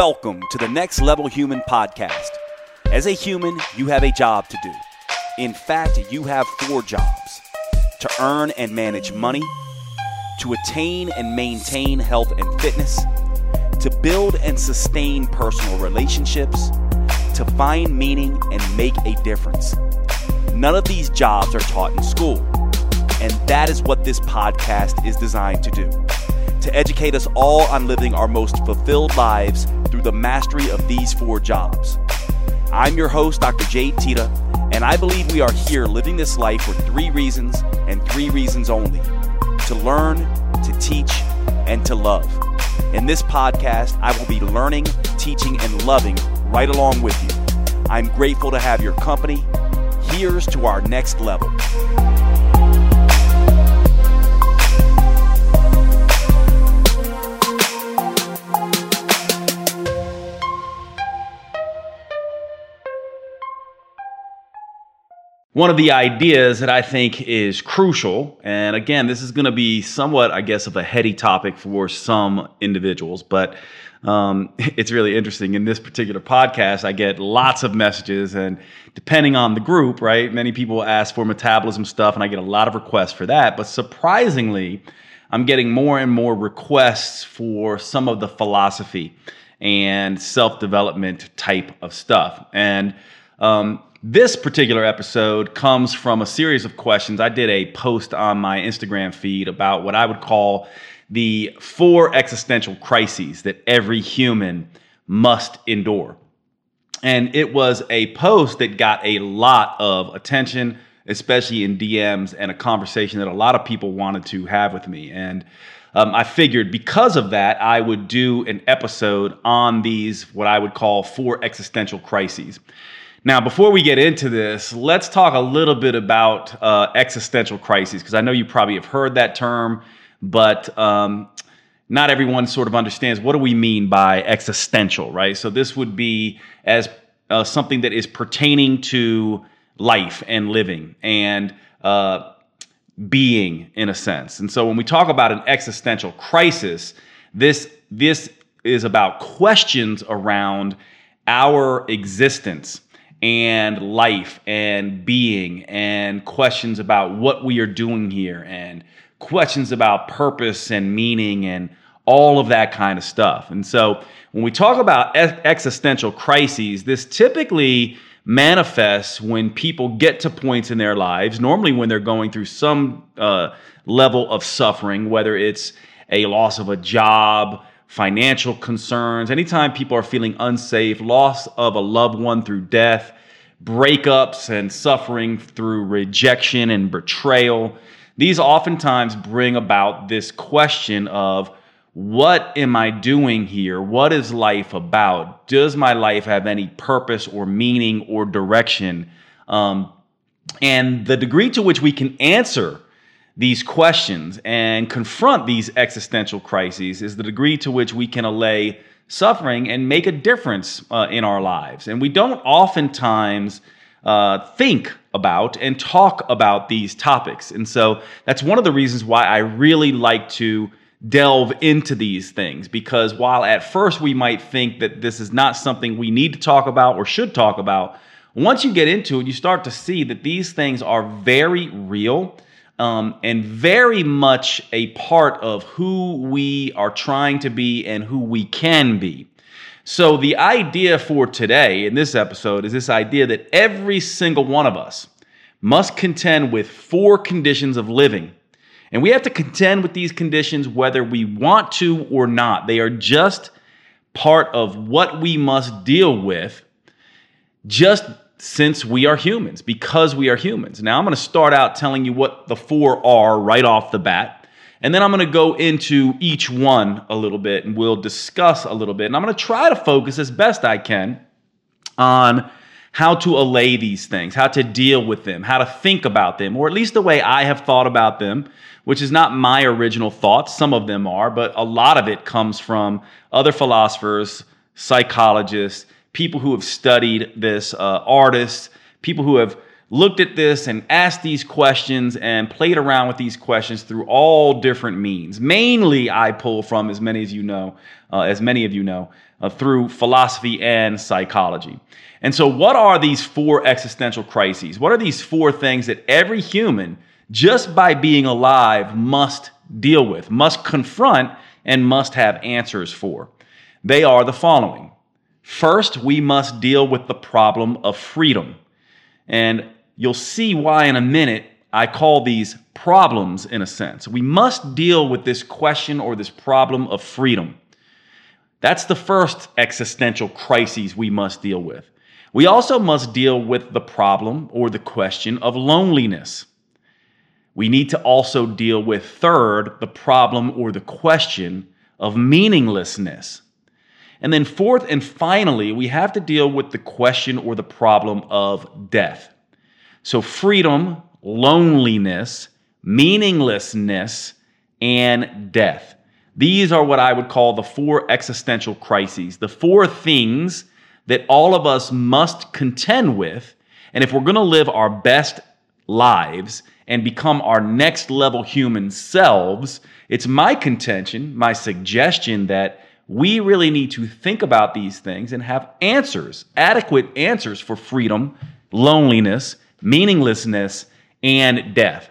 Welcome to the Next Level Human podcast. As a human, you have a job to do. In fact, you have four jobs to earn and manage money, to attain and maintain health and fitness, to build and sustain personal relationships, to find meaning and make a difference. None of these jobs are taught in school, and that is what this podcast is designed to do to educate us all on living our most fulfilled lives through the mastery of these four jobs. I'm your host, Dr. Jade Teta, and I believe we are here living this life for three reasons and three reasons only to learn, to teach, and to love. In this podcast, I will be learning, teaching, and loving right along with you. I'm grateful to have your company. Here's to our next level. One of the ideas that I think is crucial, and again, this is going to be somewhat, I guess, of a heady topic for some individuals, but um, it's really interesting. In this particular podcast, I get lots of messages, and depending on the group, right, many people ask for metabolism stuff, and I get a lot of requests for that. But surprisingly, I'm getting more and more requests for some of the philosophy and self development type of stuff. And um, this particular episode comes from a series of questions. I did a post on my Instagram feed about what I would call the four existential crises that every human must endure. And it was a post that got a lot of attention, especially in DMs, and a conversation that a lot of people wanted to have with me. And um, I figured because of that, I would do an episode on these, what I would call four existential crises. Now, before we get into this, let's talk a little bit about uh, existential crises, because I know you probably have heard that term, but um, not everyone sort of understands what do we mean by existential, right? So this would be as uh, something that is pertaining to life and living and uh, being, in a sense. And so when we talk about an existential crisis, this this is about questions around our existence and life and being and questions about what we are doing here and questions about purpose and meaning and all of that kind of stuff. And so when we talk about existential crises, this typically manifests when people get to points in their lives, normally when they're going through some uh, level of suffering, whether it's a loss of a job, financial concerns, anytime people are feeling unsafe, loss of a loved one through death, breakups and suffering through rejection and betrayal, these oftentimes bring about this question of what am I doing here? What is life about? Does my life have any purpose or meaning or direction? Um, and the degree to which we can answer these questions and confront these existential crises is the degree to which we can allay suffering and make a difference uh, in our lives. And we don't oftentimes uh, think about and talk about these topics. And so that's one of the reasons why I really like to delve into these things because while at first we might think that this is not something we need to talk about or should talk about, once you get into it, you start to see that these things are very real um, and very much a part of who we are trying to be and who we can be. So, the idea for today in this episode is this idea that every single one of us must contend with four conditions of living. And we have to contend with these conditions whether we want to or not. They are just part of what we must deal with just since we are humans, because we are humans. Now, I'm going to start out telling you what the four are right off the bat. And then I'm going to go into each one a little bit and we'll discuss a little bit. And I'm going to try to focus as best I can on how to allay these things, how to deal with them, how to think about them, or at least the way I have thought about them, which is not my original thoughts. Some of them are, but a lot of it comes from other philosophers, psychologists, people who have studied this, uh, artists, people who have looked at this and asked these questions and played around with these questions through all different means. Mainly, I pull from, as many as you know, uh, as many of you know, uh, through philosophy and psychology. And so, what are these four existential crises? What are these four things that every human, just by being alive, must deal with, must confront, and must have answers for? They are the following. First, we must deal with the problem of freedom. And you'll see why in a minute I call these problems in a sense. We must deal with this question or this problem of freedom. That's the first existential crisis we must deal with. We also must deal with the problem or the question of loneliness. We need to also deal with, third, the problem or the question of meaninglessness. And then, fourth and finally, we have to deal with the question or the problem of death. So, freedom, loneliness, meaninglessness, and death. These are what I would call the four existential crises, the four things that all of us must contend with. And if we're going to live our best lives and become our next level human selves, it's my contention, my suggestion that we really need to think about these things and have answers, adequate answers for freedom, loneliness, meaninglessness, and death.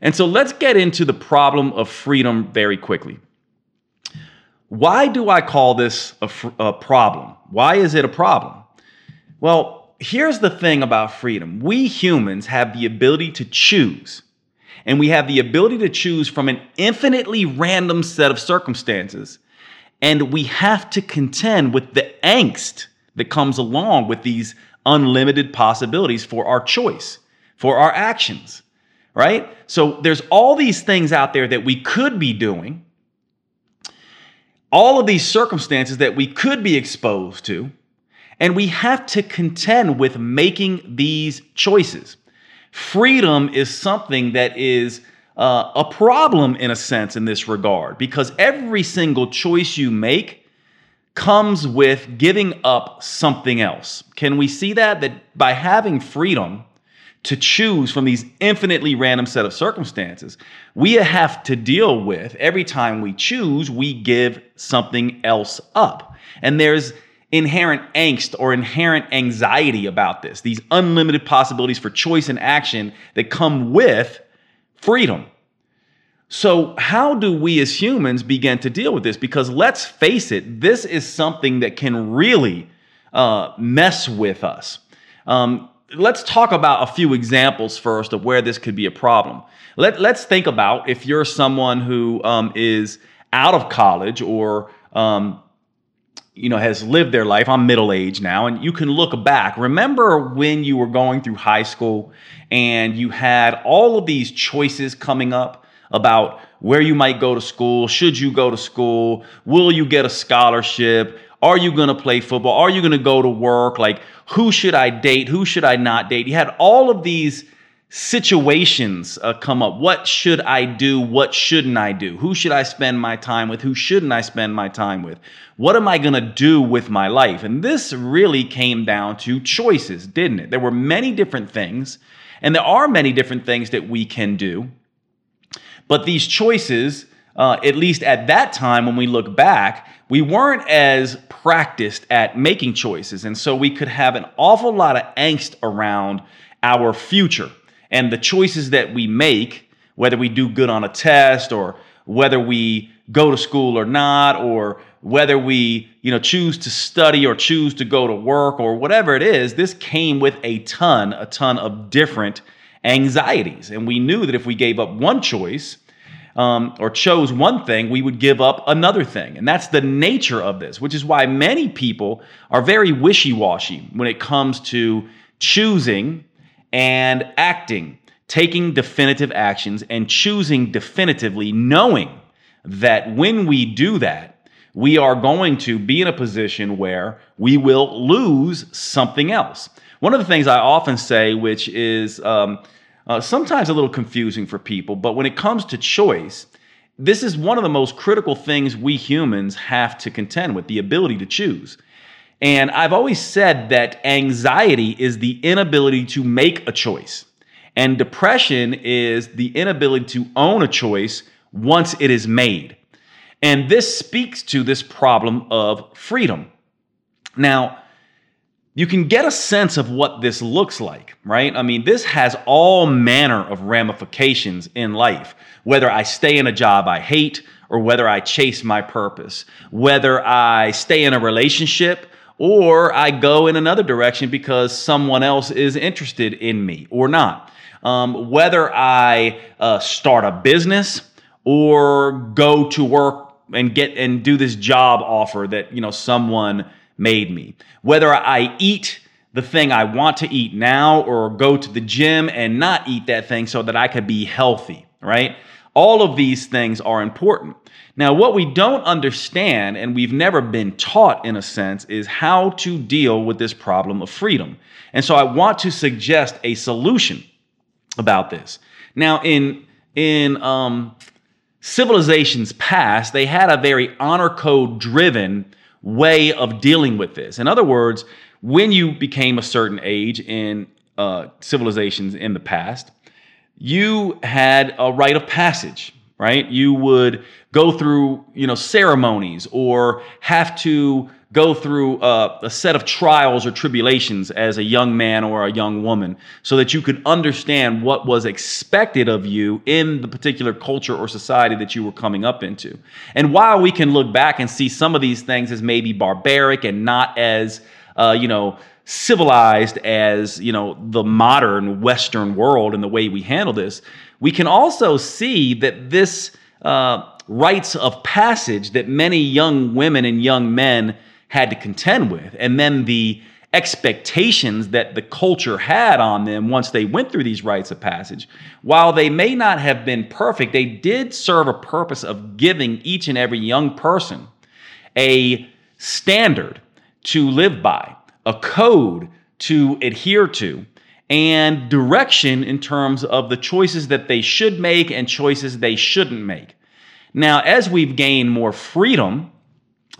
And so let's get into the problem of freedom very quickly. Why do I call this a, fr- a, problem? Why is it a problem? Well, here's the thing about freedom we humans have the ability to choose, and we have the ability to choose from an infinitely random set of circumstances. And we have to contend with the angst that comes along with these unlimited possibilities for our choice, for our actions, right? So there's all these things out there that we could be doing, all of these circumstances that we could be exposed to, and we have to contend with making these choices. Freedom is something that is uh, a problem in a sense in this regard because every single choice you make comes with giving up something else. Can we see that? That by having freedom to choose from these infinitely random set of circumstances, we have to deal with every time we choose, we give something else up. And there's inherent angst or inherent anxiety about this, these unlimited possibilities for choice and action that come with freedom. So, how do we as humans begin to deal with this? Because let's face it, this is something that can really uh, mess with us. Um, let's talk about a few examples first of where this could be a problem. Let, let's think about if you're someone who um, is out of college or um, you know has lived their life. I'm middle aged now and you can look back. Remember when you were going through high school and you had all of these choices coming up about where you might go to school, should you go to school, will you get a scholarship, are you going to play football, are you going to go to work, like who should I date, who should I not date. You had all of these situations uh, come up. What should I do? What shouldn't I do? Who should I spend my time with? Who shouldn't I spend my time with? What am I going to do with my life? And this really came down to choices, didn't it? There were many different things, and there are many different things that we can do. But these choices, uh, at least at that time when we look back, we weren't as practiced at making choices. And so we could have an awful lot of angst around our future and the choices that we make, whether we do good on a test or whether we go to school or not, or whether we you know choose to study or choose to go to work or whatever it is this came with a ton a ton of different anxieties. And we knew that if we gave up one choice, um, or chose one thing, we would give up another thing. And that's the nature of this, which is why many people are very wishy washy when it comes to choosing and acting, taking definitive actions and choosing definitively, knowing that when we do that, we are going to be in a position where we will lose something else. One of the things I often say, which is um, uh, sometimes a little confusing for people, but when it comes to choice, this is one of the most critical things we humans have to contend with the ability to choose. And I've always said that anxiety is the inability to make a choice, and depression is the inability to own a choice once it is made. And this speaks to this problem of freedom. Now, you can get a sense of what this looks like, right? I mean, this has all manner of ramifications in life, whether I stay in a job I hate or whether I chase my purpose, whether I stay in a relationship or I go in another direction because someone else is interested in me or not, um, whether I uh, start a business or go to work and get and do this job offer that you know someone made me. Whether I eat the thing I want to eat now or go to the gym and not eat that thing so that I could be healthy, right? All of these things are important. Now, what we don't understand and we've never been taught in a sense is how to deal with this problem of freedom. And so I want to suggest a solution about this. Now, in in um, civilizations past, they had a very honor code driven way of dealing with this. In other words, when you became a certain age in uh, civilizations in the past, you had a rite of passage, right? You would go through, you know, ceremonies or have to go through a, a, set of trials or tribulations as a young man or a young woman so that you could understand what was expected of you in the particular culture or society that you were coming up into. And while we can look back and see some of these things as maybe barbaric and not as, uh, you know, civilized as, you know, the modern Western world and the way we handle this, we can also see that this uh, rites of passage that many young women and young men had to contend with. And then the expectations that the culture had on them once they went through these rites of passage, while they may not have been perfect, they did serve a purpose of giving each and every young person a standard to live by, a code to adhere to, and direction in terms of the choices that they should make and choices they shouldn't make. Now, as we've gained more freedom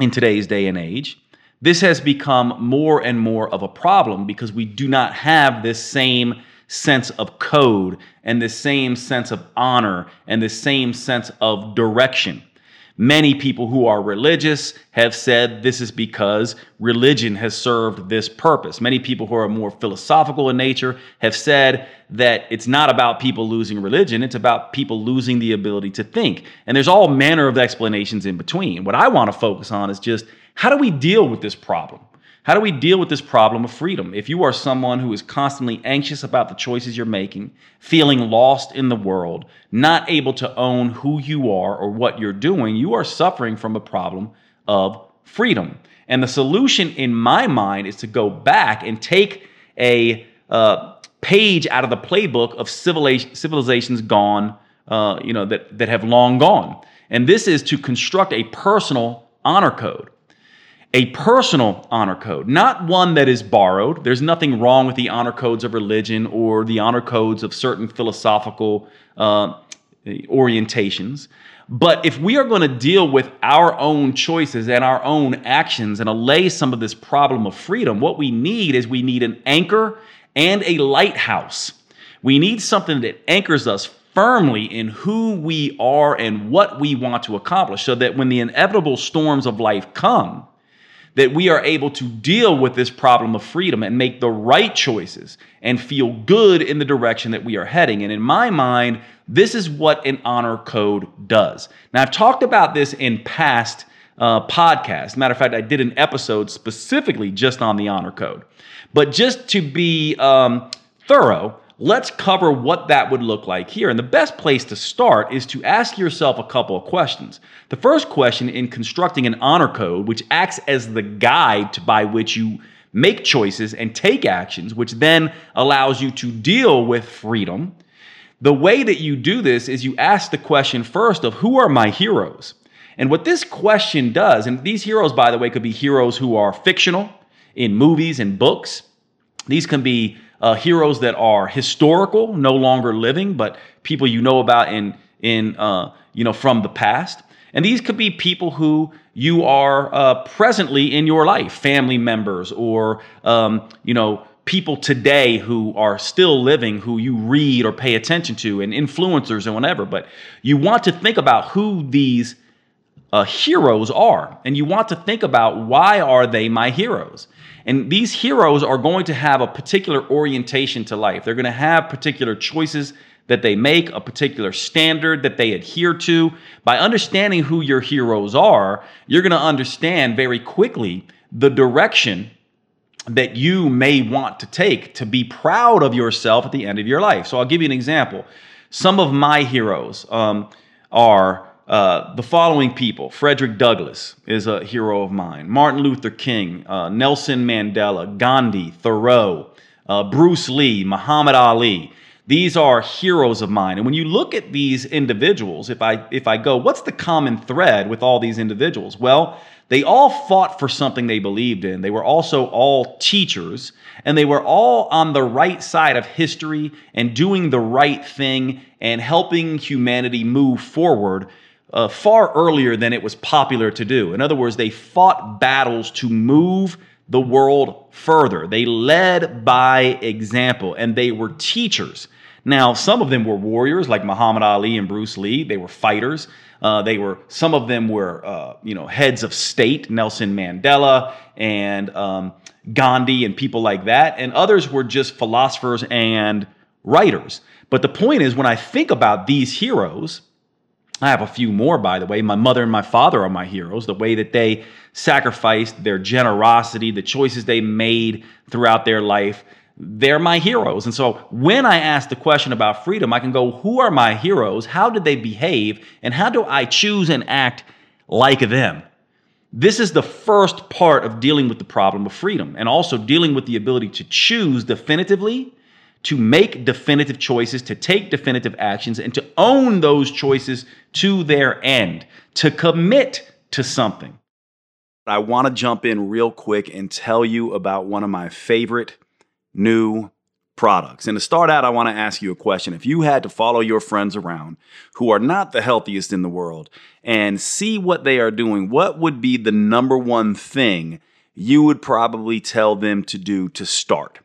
in today's day and age, this has become more and more of a problem because we do not have this same sense of code and this same sense of honor and this same sense of direction. Many people who are religious have said this is because religion has served this purpose. Many people who are more philosophical in nature have said that it's not about people losing religion, it's about people losing the ability to think. And there's all manner of explanations in between. What I want to focus on is just how do we deal with this problem? How do we deal with this problem of freedom? If you are someone who is constantly anxious about the choices you're making, feeling lost in the world, not able to own who you are or what you're doing, you are suffering from a problem of freedom. And the solution, in my mind, is to go back and take a uh, page out of the playbook of civilizations gone, uh, you know, that, that have long gone. And this is to construct a personal honor code a personal honor code, not one that is borrowed. There's nothing wrong with the honor codes of religion or the honor codes of certain philosophical uh, orientations. But if we are going to deal with our own choices and our own actions and allay some of this problem of freedom, what we need is we need an anchor and a lighthouse. We need something that anchors us firmly in who we are and what we want to accomplish so that when the inevitable storms of life come, that we are able to deal with this problem of freedom and make the right choices and feel good in the direction that we are heading. And in my mind, this is what an honor code does. Now, I've talked about this in past uh, podcasts. Matter of fact, I did an episode specifically just on the honor code. But just to be um, thorough, let's cover what that would look like here. And the best place to start is to ask yourself a couple of questions. The first question in constructing an honor code, which acts as the guide by which you make choices and take actions, which then allows you to deal with freedom. The way that you do this is you ask the question first of who are my heroes? And what this question does, and these heroes, by the way, could be heroes who are fictional in movies and books. These can be uh, heroes that are historical, no longer living, but people you know about in in uh, you know from the past. And these could be people who you are uh, presently in your life, family members, or um, you know people today who are still living, who you read or pay attention to, and influencers and whatever. But you want to think about who these uh, heroes are, and you want to think about why are they my heroes. And these heroes are going to have a particular orientation to life. They're going to have particular choices that they make, a particular standard that they adhere to. By understanding who your heroes are, you're going to understand very quickly the direction that you may want to take to be proud of yourself at the end of your life. So I'll give you an example. Some of my heroes um, are uh, the following people Frederick Douglass is a hero of mine, Martin Luther King, uh, Nelson Mandela, Gandhi, Thoreau, uh, Bruce Lee, Muhammad Ali. These are heroes of mine. And when you look at these individuals, if I if I go, what's the common thread with all these individuals? Well, they all fought for something they believed in. They were also all teachers, and they were all on the right side of history and doing the right thing and helping humanity move forward uh, far earlier than it was popular to do. In other words, they fought battles to move the world further. They led by example and they were teachers. Now, some of them were warriors like Muhammad Ali and Bruce Lee. They were fighters. Uh, they were some of them were uh, you know heads of state, Nelson Mandela and um, Gandhi and people like that, and others were just philosophers and writers. But the point is, when I think about these heroes, I have a few more, by the way. My mother and my father are my heroes. The way that they sacrificed, their generosity, the choices they made throughout their life, they're my heroes. And so when I ask the question about freedom, I can go, who are my heroes? How did they behave? And how do I choose and act like them? This is the first part of dealing with the problem of freedom and also dealing with the ability to choose definitively to make definitive choices, to take definitive actions, and to own those choices to their end, to commit to something. I want to jump in real quick and tell you about one of my favorite new products. And to start out, I want to ask you a question. If you had to follow your friends around who are not the healthiest in the world and see what they are doing, what would be the number one thing you would probably tell them to do to start?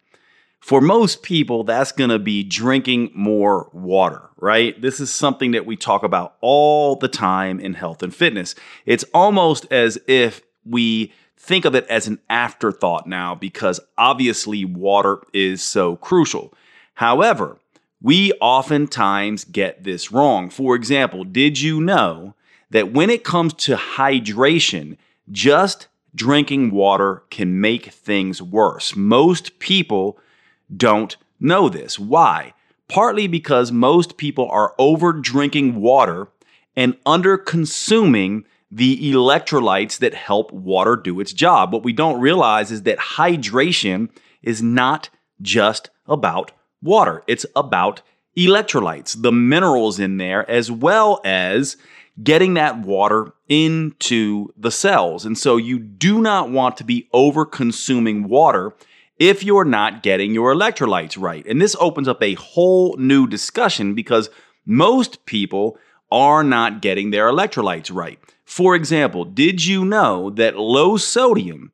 For most people, that's going to be drinking more water, right? This is something that we talk about all the time in health and fitness. It's almost as if we think of it as an afterthought now because obviously water is so crucial. However, we oftentimes get this wrong. For example, did you know that when it comes to hydration, just drinking water can make things worse? Most people don't know this. Why? Partly because most people are over drinking water and under consuming the electrolytes that help water do its job. What we don't realize is that hydration is not just about water, it's about electrolytes, the minerals in there, as well as getting that water into the cells. And so you do not want to be over consuming water if you're not getting your electrolytes right. And this opens up a whole new discussion because most people are not getting their electrolytes right. For example, did you know that low sodium,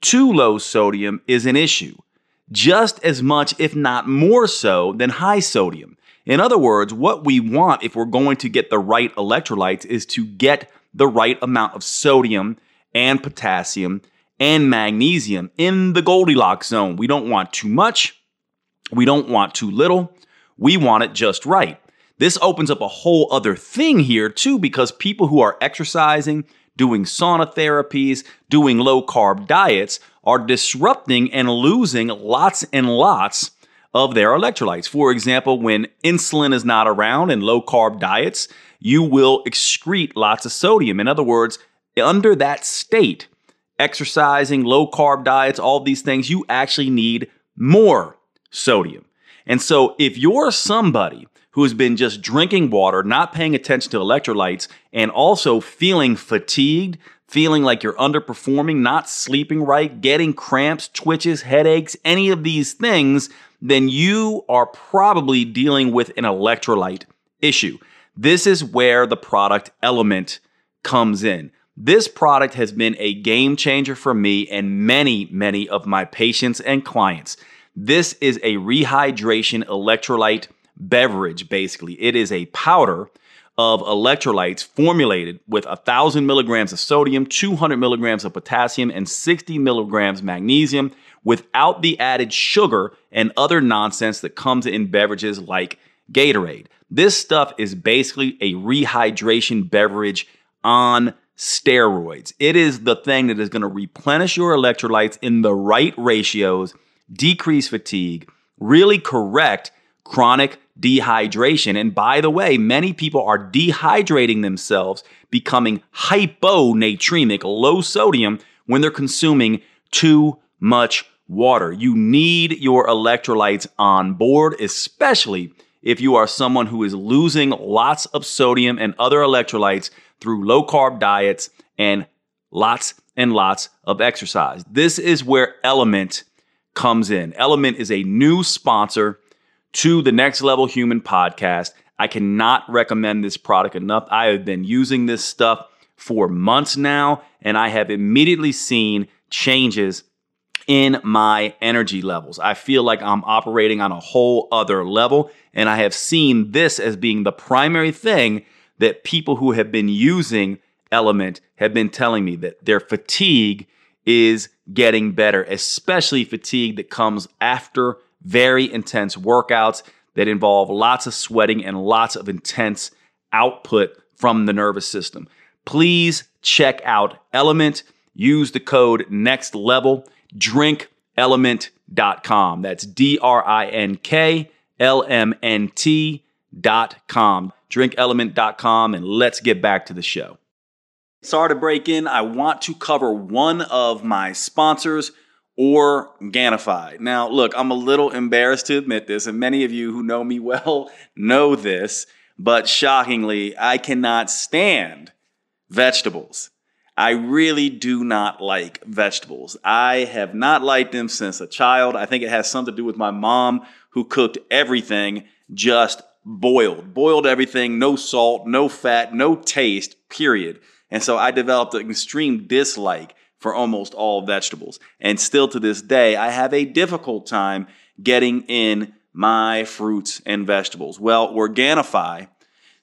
too low sodium, is an issue? Just as much, if not more so, than high sodium. In other words, what we want if we're going to get the right electrolytes is to get the right amount of sodium and potassium and magnesium in the Goldilocks zone. We don't want too much. We don't want too little. We want it just right. This opens up a whole other thing here, too, because people who are exercising, doing sauna therapies, doing low carb diets are disrupting and losing lots and lots of their electrolytes. For example, when insulin is not around in low carb diets, you will excrete lots of sodium. In other words, under that state, exercising, low carb diets, all these things, you actually need more sodium. And so if you're somebody who has been just drinking water, not paying attention to electrolytes, and also feeling fatigued, feeling like you're underperforming, not sleeping right, getting cramps, twitches, headaches, any of these things, then you are probably dealing with an electrolyte issue. This is where the product LMNT comes in. This product has been a game changer for me and many, many of my patients and clients. This is a rehydration electrolyte beverage, basically. It is a powder of electrolytes formulated with 1,000 milligrams of sodium, 200 milligrams of potassium, and 60 milligrams magnesium without the added sugar and other nonsense that comes in beverages like Gatorade. This stuff is basically a rehydration beverage on steroids. It is the thing that is going to replenish your electrolytes in the right ratios, decrease fatigue, really correct chronic dehydration. And by the way, many people are dehydrating themselves, becoming hyponatremic, low sodium, when they're consuming too much water. You need your electrolytes on board, especially if you are someone who is losing lots of sodium and other electrolytes through low carb diets and lots and lots of exercise. This is where LMNT comes in. LMNT is a new sponsor to the Next Level Human podcast. I cannot recommend this product enough. I have been using this stuff for months now, and I have immediately seen changes in my energy levels. I feel like I'm operating on a whole other level, and I have seen this as being the primary thing that people who have been using LMNT have been telling me that their fatigue is getting better, especially fatigue that comes after very intense workouts that involve lots of sweating and lots of intense output from the nervous system. Please check out Element. Use the code next level. DrinkLMNT.com. That's D R I N K L M N T.com. DrinkLMNT.com. And let's get back to the show. Sorry to break in. I want to cover one of my sponsors Organifi. Now, look, I'm a little embarrassed to admit this, and many of you who know me well know this, but shockingly, I cannot stand vegetables. I really do not like vegetables. I have not liked them since a child. I think it has something to do with my mom who cooked everything just boiled, boiled everything, no salt, no fat, no taste, period. And so I developed an extreme dislike for almost all vegetables. And still to this day, I have a difficult time getting in my fruits and vegetables. Well, Organifi,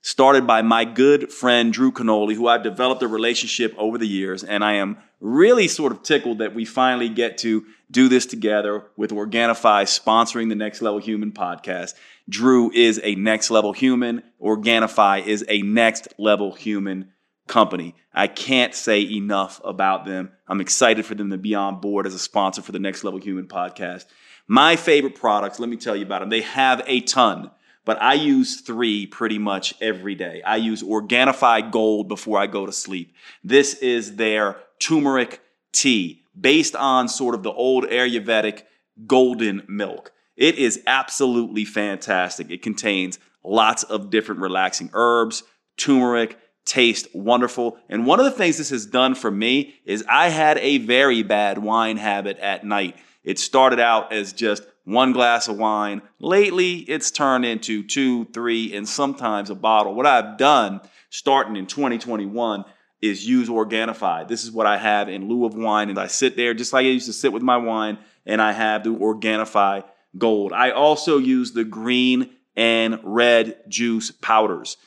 started by my good friend Drew Canole, who I've developed a relationship over the years, and I am really sort of tickled that we finally get to do this together with Organifi sponsoring the Next Level Human podcast. Drew is a next level human. Organifi is a next level human company. I can't say enough about them. I'm excited for them to be on board as a sponsor for the Next Level Human podcast. My favorite products, let me tell you about them. They have a ton, but I use three pretty much every day. I use Organifi Gold before I go to sleep. This is their turmeric tea based on sort of the old Ayurvedic golden milk. It is absolutely fantastic. It contains lots of different relaxing herbs, turmeric, taste wonderful. And one of the things this has done for me is I had a very bad wine habit at night. It started out as just one glass of wine. Lately, it's turned into two, three, and sometimes a bottle. What I've done starting in 2021 is use Organifi. This is what I have in lieu of wine. And I sit there just like I used to sit with my wine, and I have the Organifi Gold. I also use the green and red juice powders.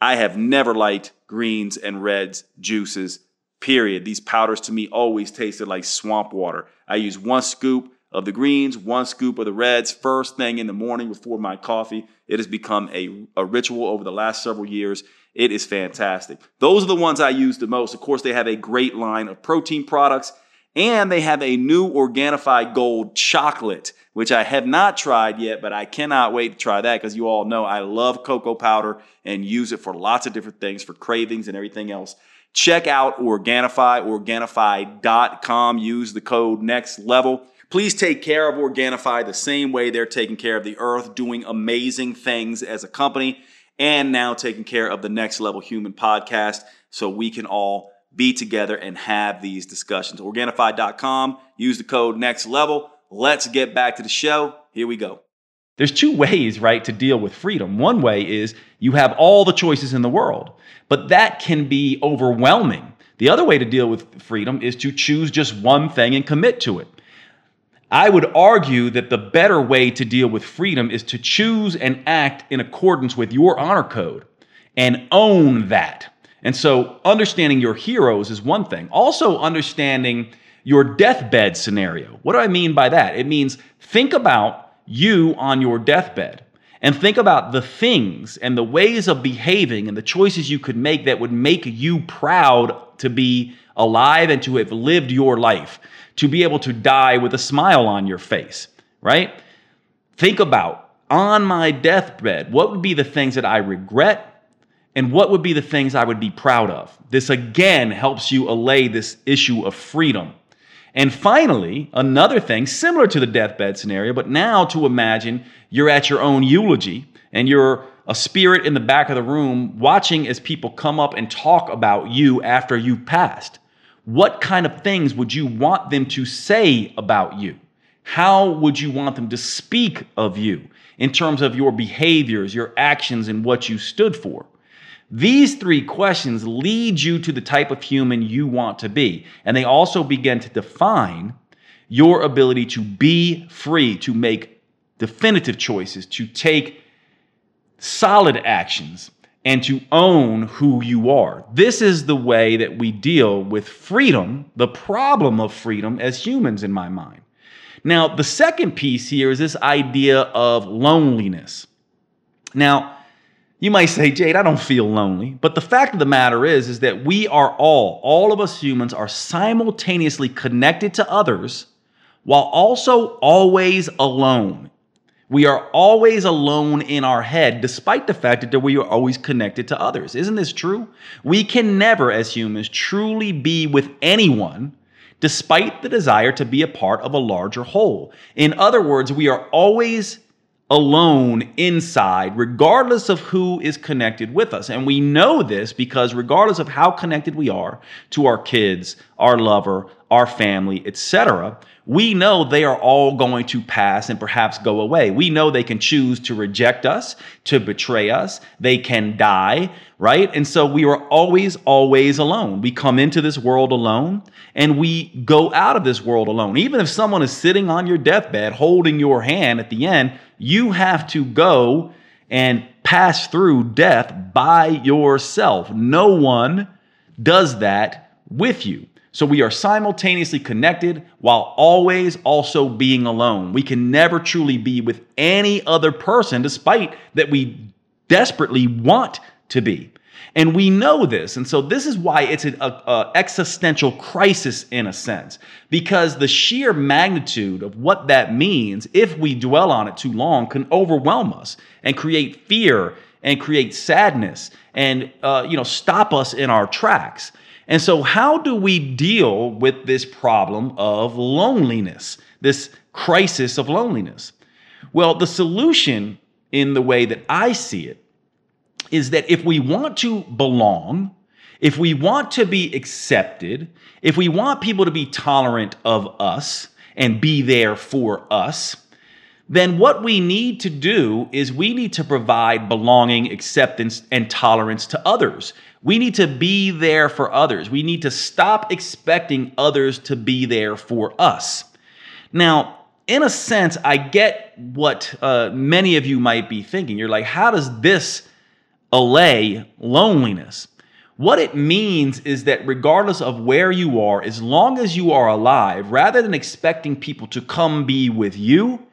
I have never liked greens and reds juices, period. These powders to me always tasted like swamp water. I use one scoop of the greens, one scoop of the reds first thing in the morning before my coffee. It has become a, a ritual over the last several years. It is fantastic. Those are the ones I use the most. Of course, they have a great line of protein products and they have a new Organifi Gold chocolate, which I have not tried yet, but I cannot wait to try that because you all know I love cocoa powder and use it for lots of different things, for cravings and everything else. Check out Organifi, Organifi.com. Use the code next level. Please take care of Organifi the same way they're taking care of the earth, doing amazing things as a company, and now taking care of the Next Level Human podcast so we can all be together and have these discussions. Organifi.com, use the code next level. Let's get back to the show. Here we go. There's two ways, right, to deal with freedom. One way is you have all the choices in the world, but that can be overwhelming. The other way to deal with freedom is to choose just one thing and commit to it. I would argue that the better way to deal with freedom is to choose and act in accordance with your honor code and own that. And so, understanding your heroes is one thing. Also, understanding your deathbed scenario. What do I mean by that? It means think about you on your deathbed and think about the things and the ways of behaving and the choices you could make that would make you proud to be alive and to have lived your life, to be able to die with a smile on your face, right? Think about on my deathbed, what would be the things that I regret and what would be the things I would be proud of? This again helps you allay this issue of freedom. And finally, another thing similar to the deathbed scenario, but now to imagine you're at your own eulogy and you're a spirit in the back of the room watching as people come up and talk about you after you've passed. What kind of things would you want them to say about you? How would you want them to speak of you in terms of your behaviors, your actions, and what you stood for? These three questions lead you to the type of human you want to be. And they also begin to define your ability to be free, to make definitive choices, to take solid actions, and to own who you are. This is the way that we deal with freedom, the problem of freedom as humans, in my mind. Now, the second piece here is this idea of loneliness. Now, you might say, Jade, I don't feel lonely. But the fact of the matter is, is that we are all, all of us humans are simultaneously connected to others while also always alone. We are always alone in our head, despite the fact that we are always connected to others. Isn't this true? We can never, as humans, truly be with anyone despite the desire to be a part of a larger whole. In other words, we are always alone inside, regardless of who is connected with us. And we know this because, regardless of how connected we are to our kids, our lover, our family, etc., we know they are all going to pass and perhaps go away. We know they can choose to reject us, to betray us, they can die, right? And so we are always, always alone. We come into this world alone and we go out of this world alone. Even if someone is sitting on your deathbed holding your hand at the end, you have to go and pass through death by yourself. No one does that with you. So we are simultaneously connected while always also being alone. We can never truly be with any other person, despite that we desperately want to be. And we know this. And so this is why it's an existential crisis in a sense, because the sheer magnitude of what that means, if we dwell on it too long, can overwhelm us and create fear and create sadness and, uh, you know, stop us in our tracks. And so, how do we deal with this problem of loneliness, this crisis of loneliness? Well, the solution, in the way that I see it, is that if we want to belong, if we want to be accepted, if we want people to be tolerant of us and be there for us, then what we need to do is we need to provide belonging, acceptance, and tolerance to others. We need to be there for others. We need to stop expecting others to be there for us. Now, in a sense, I get what uh, many of you might be thinking. You're like, how does this allay loneliness? What it means is that regardless of where you are, as long as you are alive, rather than expecting people to come be with you,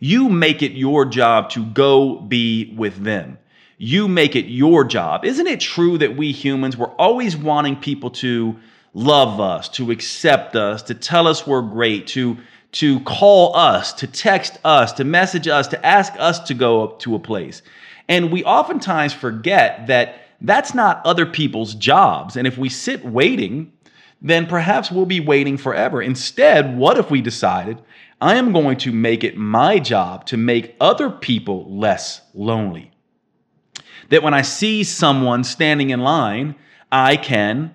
you make it your job to go be with them. You make it your job. Isn't it true that we humans, we're always wanting people to love us, to accept us, to tell us we're great, to to call us, to text us, to message us, to ask us to go up to a place. And we oftentimes forget that that's not other people's jobs. And if we sit waiting, then perhaps we'll be waiting forever. Instead, what if we decided I am going to make it my job to make other people less lonely. That when I see someone standing in line, I can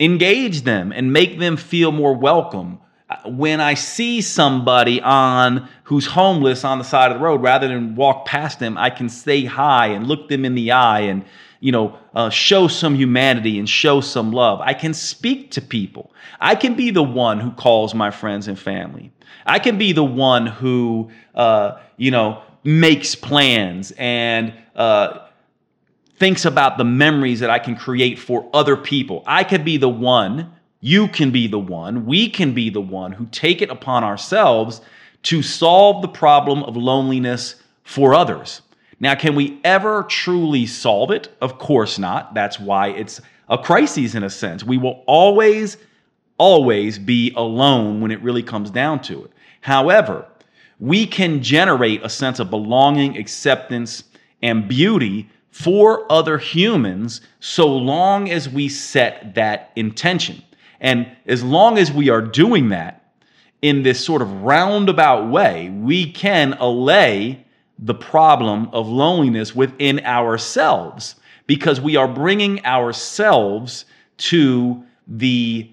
engage them and make them feel more welcome, when I see somebody on who's homeless on the side of the road, rather than walk past them, I can say hi and look them in the eye and you know uh, show some humanity and show some love. I can speak to people. I can be the one who calls my friends and family. I can be the one who uh, you know makes plans and uh, thinks about the memories that I can create for other people. I could be the one you can be the one, we can be the one who take it upon ourselves to solve the problem of loneliness for others. Now, can we ever truly solve it? Of course not. That's why it's a crisis in a sense. We will always, always be alone when it really comes down to it. However, we can generate a sense of belonging, acceptance, and beauty for other humans so long as we set that intention. And as long as we are doing that in this sort of roundabout way, we can allay the problem of loneliness within ourselves because we are bringing ourselves to the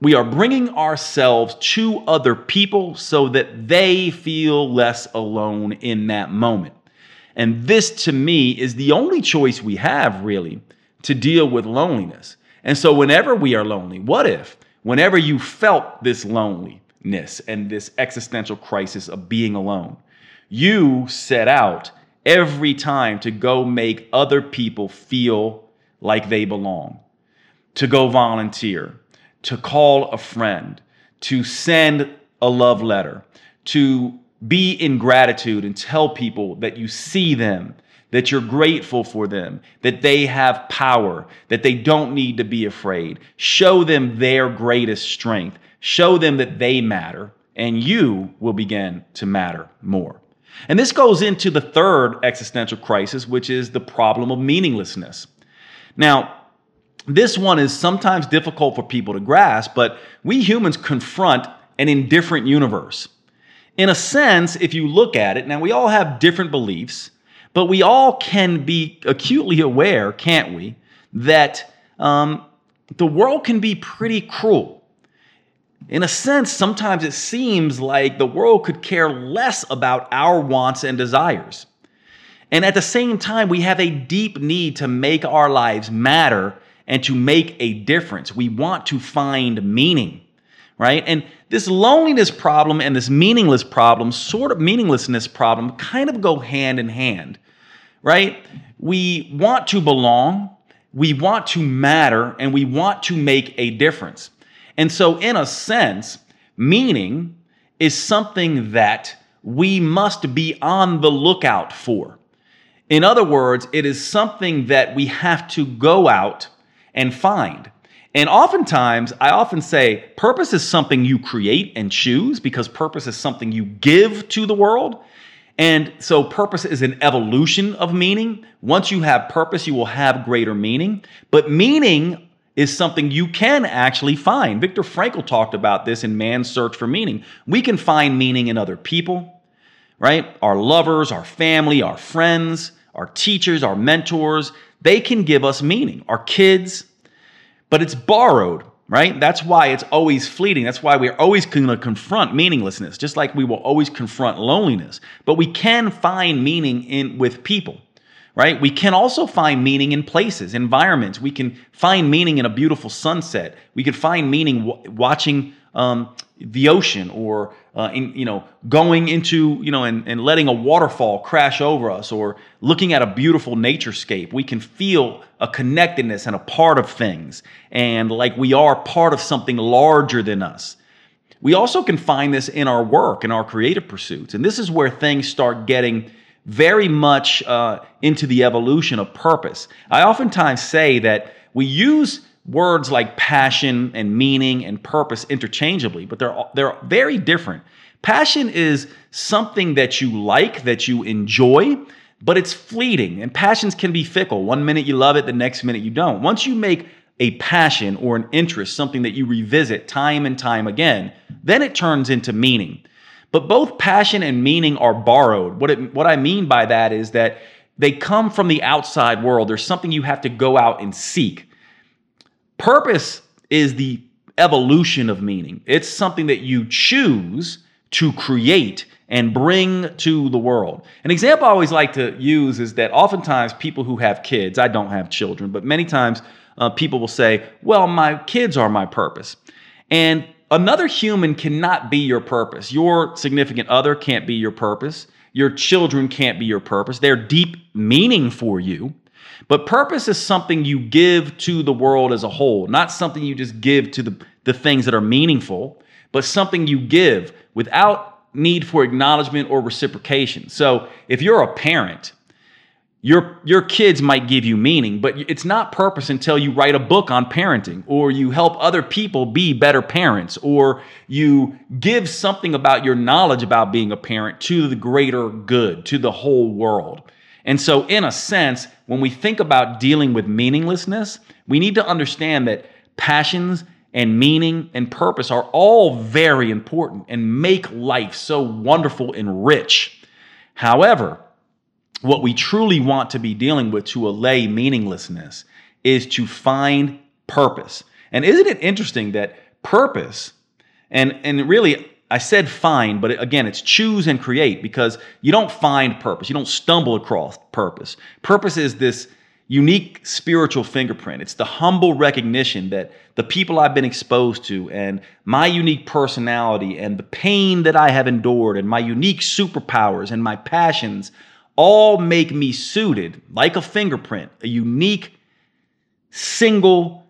we are bringing ourselves to other people so that they feel less alone in that moment. And this to me is the only choice we have really to deal with loneliness. And so, whenever we are lonely, what if, whenever you felt this loneliness and this existential crisis of being alone, you set out every time to go make other people feel like they belong, to go volunteer, to call a friend, to send a love letter, to be in gratitude and tell people that you see them, that you're grateful for them, that they have power, that they don't need to be afraid. Show them their greatest strength. Show them that they matter, and you will begin to matter more. And this goes into the third existential crisis, which is the problem of meaninglessness. Now, this one is sometimes difficult for people to grasp, but we humans confront an indifferent universe. In a sense, if you look at it, now we all have different beliefs, but we all can be acutely aware, can't we, that um, the world can be pretty cruel. In a sense, sometimes it seems like the world could care less about our wants and desires. And at the same time, we have a deep need to make our lives matter and to make a difference. We want to find meaning, right? And this loneliness problem and this meaningless problem, sort of meaninglessness problem, kind of go hand in hand right? We want to belong, we want to matter, and we want to make a difference. And so, in a sense, meaning is something that we must be on the lookout for. In other words, it is something that we have to go out and find. And oftentimes, I often say purpose is something you create and choose because purpose is something you give to the world. And so purpose is an evolution of meaning. Once you have purpose, you will have greater meaning. But meaning is something you can actually find. Viktor Frankl talked about this in Man's Search for Meaning. We can find meaning in other people, right? Our lovers, our family, our friends, our teachers, our mentors. They can give us meaning. Our kids, but it's borrowed right? That's why it's always fleeting. That's why we're always going to confront meaninglessness, just like we will always confront loneliness. But we can find meaning in with people, right? We can also find meaning in places, environments. We can find meaning in a beautiful sunset. We could find meaning w- watching um, the ocean or uh, in, you know going into you know and, and letting a waterfall crash over us or looking at a beautiful naturescape we can feel a connectedness and a part of things and like we are part of something larger than us. We also can find this in our work and our creative pursuits. And this is where things start getting very much uh, into the evolution of purpose. I oftentimes say that we use words like passion and meaning and purpose interchangeably, but they're they're very different. Passion is something that you like, that you enjoy, but it's fleeting. And passions can be fickle. One minute you love it, the next minute you don't. Once you make a passion or an interest, something that you revisit time and time again, then it turns into meaning. But both passion and meaning are borrowed. What, it, what I mean by that is that they come from the outside world. There's something you have to go out and seek. Purpose is the evolution of meaning. It's something that you choose to create and bring to the world. An example I always like to use is that oftentimes people who have kids, I don't have children, but many times uh, people will say, Well, my kids are my purpose. And another human cannot be your purpose. Your significant other can't be your purpose. Your children can't be your purpose. They're deep meaning for you. But purpose is something you give to the world as a whole, not something you just give to the, the things that are meaningful, but something you give without need for acknowledgement or reciprocation. So if you're a parent, your, your kids might give you meaning, but it's not purpose until you write a book on parenting, or you help other people be better parents, or you give something about your knowledge about being a parent to the greater good, to the whole world. And so, in a sense, when we think about dealing with meaninglessness, we need to understand that passions and meaning and purpose are all very important and make life so wonderful and rich. However, what we truly want to be dealing with to allay meaninglessness is to find purpose. And isn't it interesting that purpose, and, and really, I said find, but again, it's choose and create because you don't find purpose. You don't stumble across purpose. Purpose is this unique spiritual fingerprint. It's the humble recognition that the people I've been exposed to and my unique personality and the pain that I have endured and my unique superpowers and my passions all make me suited, like a fingerprint, a unique single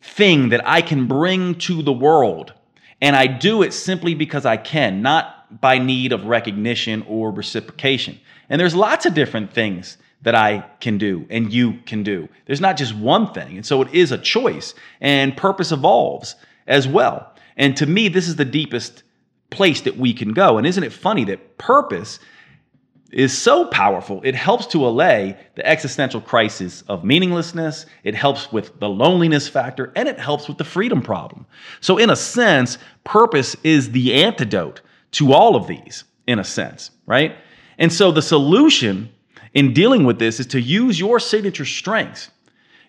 thing that I can bring to the world. And I do it simply because I can, not by need of recognition or reciprocation. And there's lots of different things that I can do and you can do. There's not just one thing. And so it is a choice, and purpose evolves as well. And to me, this is the deepest place that we can go. And isn't it funny that purpose is so powerful? It helps to allay the existential crisis of meaninglessness, it helps with the loneliness factor, and it helps with the freedom problem. So, in a sense, purpose is the antidote to all of these, in a sense, right? And so the solution in dealing with this is to use your signature strengths,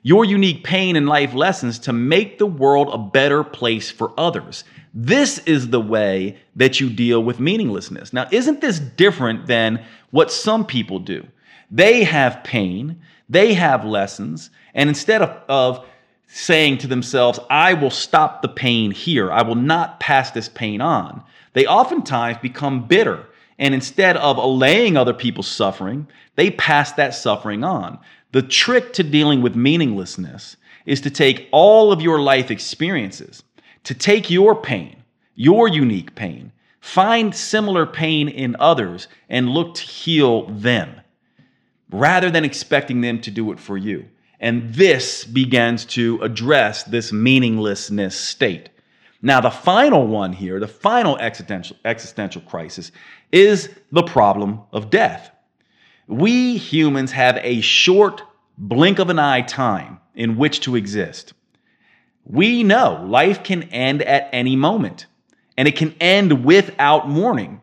your unique pain and life lessons to make the world a better place for others. This is the way that you deal with meaninglessness. Now, isn't this different than what some people do? They have pain, they have lessons, and instead of, of saying to themselves, I will stop the pain here, I will not pass this pain on, they oftentimes become bitter and instead of allaying other people's suffering, they pass that suffering on. The trick to dealing with meaninglessness is to take all of your life experiences, to take your pain, your unique pain, find similar pain in others, and look to heal them rather than expecting them to do it for you. And this begins to address this meaninglessness state. Now, the final one here, the final existential, existential crisis, is the problem of death. We humans have a short blink of an eye time in which to exist. We know life can end at any moment, and it can end without mourning.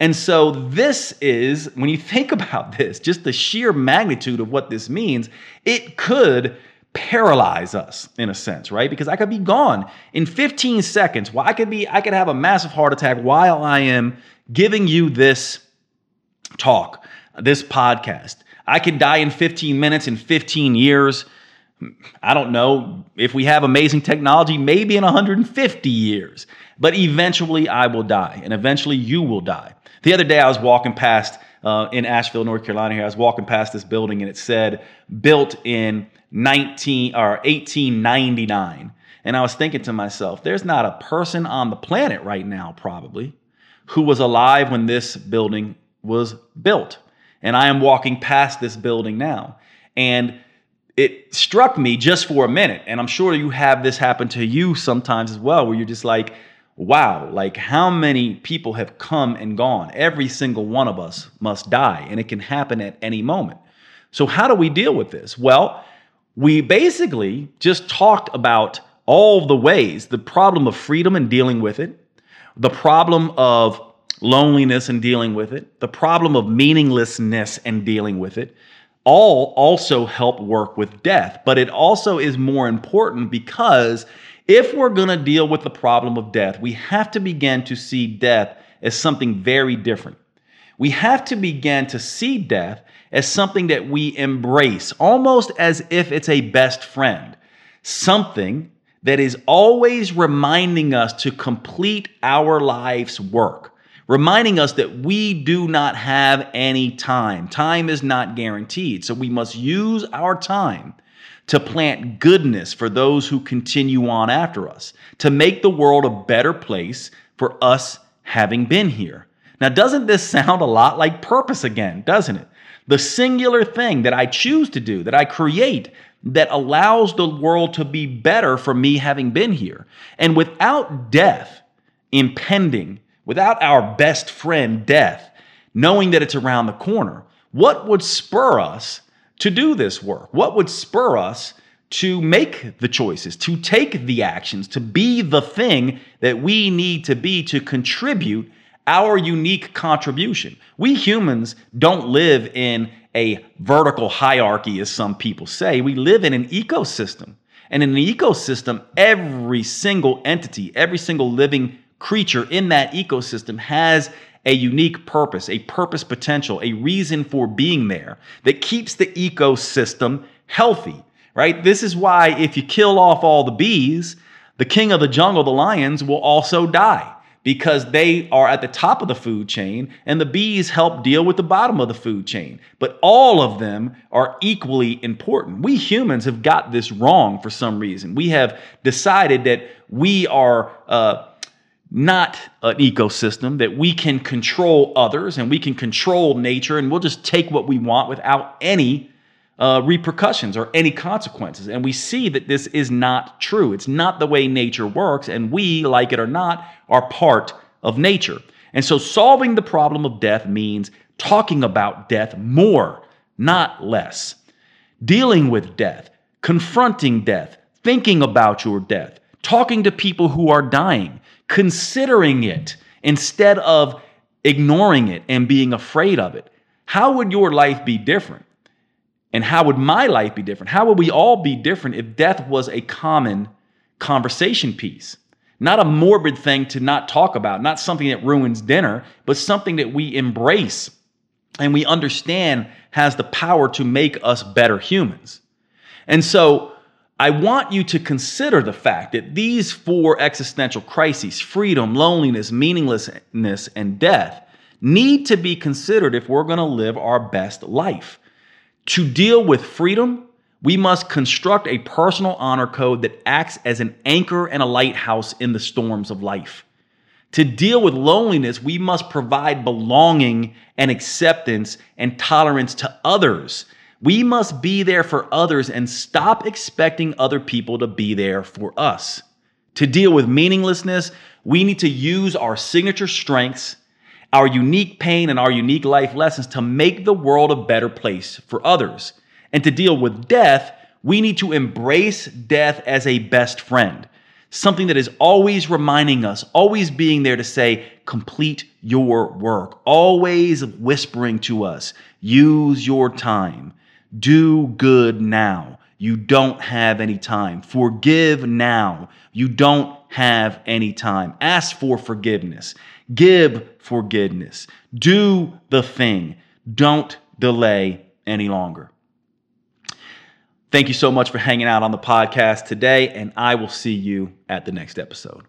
And so, this is, when you think about this, just the sheer magnitude of what this means, it could paralyze us in a sense, right? Because I could be gone in 15 seconds. Well, I could be, I could have a massive heart attack while I am giving you this talk, this podcast. I could die in 15 minutes, in 15 years. I don't know if we have amazing technology, maybe in 150 years, but eventually I will die, and eventually you will die. The other day I was walking past uh, in Asheville, North Carolina. Here I was walking past this building, and it said built in 19 or 1899. And I was thinking to myself, there's not a person on the planet right now, probably, who was alive when this building was built. And I am walking past this building now. And it struck me just for a minute. And I'm sure you have this happen to you sometimes as well, where you're just like, wow, like how many people have come and gone? Every single one of us must die, and it can happen at any moment. So, how do we deal with this? Well, we basically just talked about all the ways the problem of freedom and dealing with it, the problem of loneliness and dealing with it, the problem of meaninglessness and dealing with it, all also help work with death. But it also is more important because If we're going to deal with the problem of death, we have to begin to see death as something very different. We have to begin to see death as something that we embrace, almost as if it's a best friend, something that is always reminding us to complete our life's work, reminding us that we do not have any time. Time is not guaranteed, so we must use our time to plant goodness for those who continue on after us, to make the world a better place for us having been here. Now, doesn't this sound a lot like purpose again, doesn't it? The singular thing that I choose to do, that I create, that allows the world to be better for me having been here. And without death impending, without our best friend, death, knowing that it's around the corner, what would spur us to do this work? What would spur us to make the choices, to take the actions, to be the thing that we need to be to contribute our unique contribution? We humans don't live in a vertical hierarchy, as some people say. We live in an ecosystem. And in an ecosystem, every single entity, every single living creature in that ecosystem has a unique purpose, a purpose potential, a reason for being there that keeps the ecosystem healthy, right? This is why if you kill off all the bees, the king of the jungle, the lions, will also die because they are at the top of the food chain and the bees help deal with the bottom of the food chain. But all of them are equally important. We humans have got this wrong for some reason. We have decided that we are. Uh, not an ecosystem, that we can control others and we can control nature and we'll just take what we want without any uh, repercussions or any consequences. And we see that this is not true. It's not the way nature works, and we, like it or not, are part of nature. And so solving the problem of death means talking about death more, not less. Dealing with death, confronting death, thinking about your death, talking to people who are dying, considering it instead of ignoring it and being afraid of it. How would your life be different? And how would my life be different? How would we all be different if death was a common conversation piece? Not a morbid thing to not talk about, not something that ruins dinner, but something that we embrace and we understand has the power to make us better humans. And so I want you to consider the fact that these four existential crises freedom, loneliness, meaninglessness, and death need to be considered if we're going to live our best life. To deal with freedom, we must construct a personal honor code that acts as an anchor and a lighthouse in the storms of life. To deal with loneliness, we must provide belonging and acceptance and tolerance to others we must be there for others and stop expecting other people to be there for us. To deal with meaninglessness, we need to use our signature strengths, our unique pain, and our unique life lessons to make the world a better place for others. And to deal with death, we need to embrace death as a best friend, something that is always reminding us, always being there to say, complete your work, always whispering to us, use your time. Do good now. You don't have any time. Forgive now. You don't have any time. Ask for forgiveness. Give forgiveness. Do the thing. Don't delay any longer. Thank you so much for hanging out on the podcast today, and I will see you at the next episode.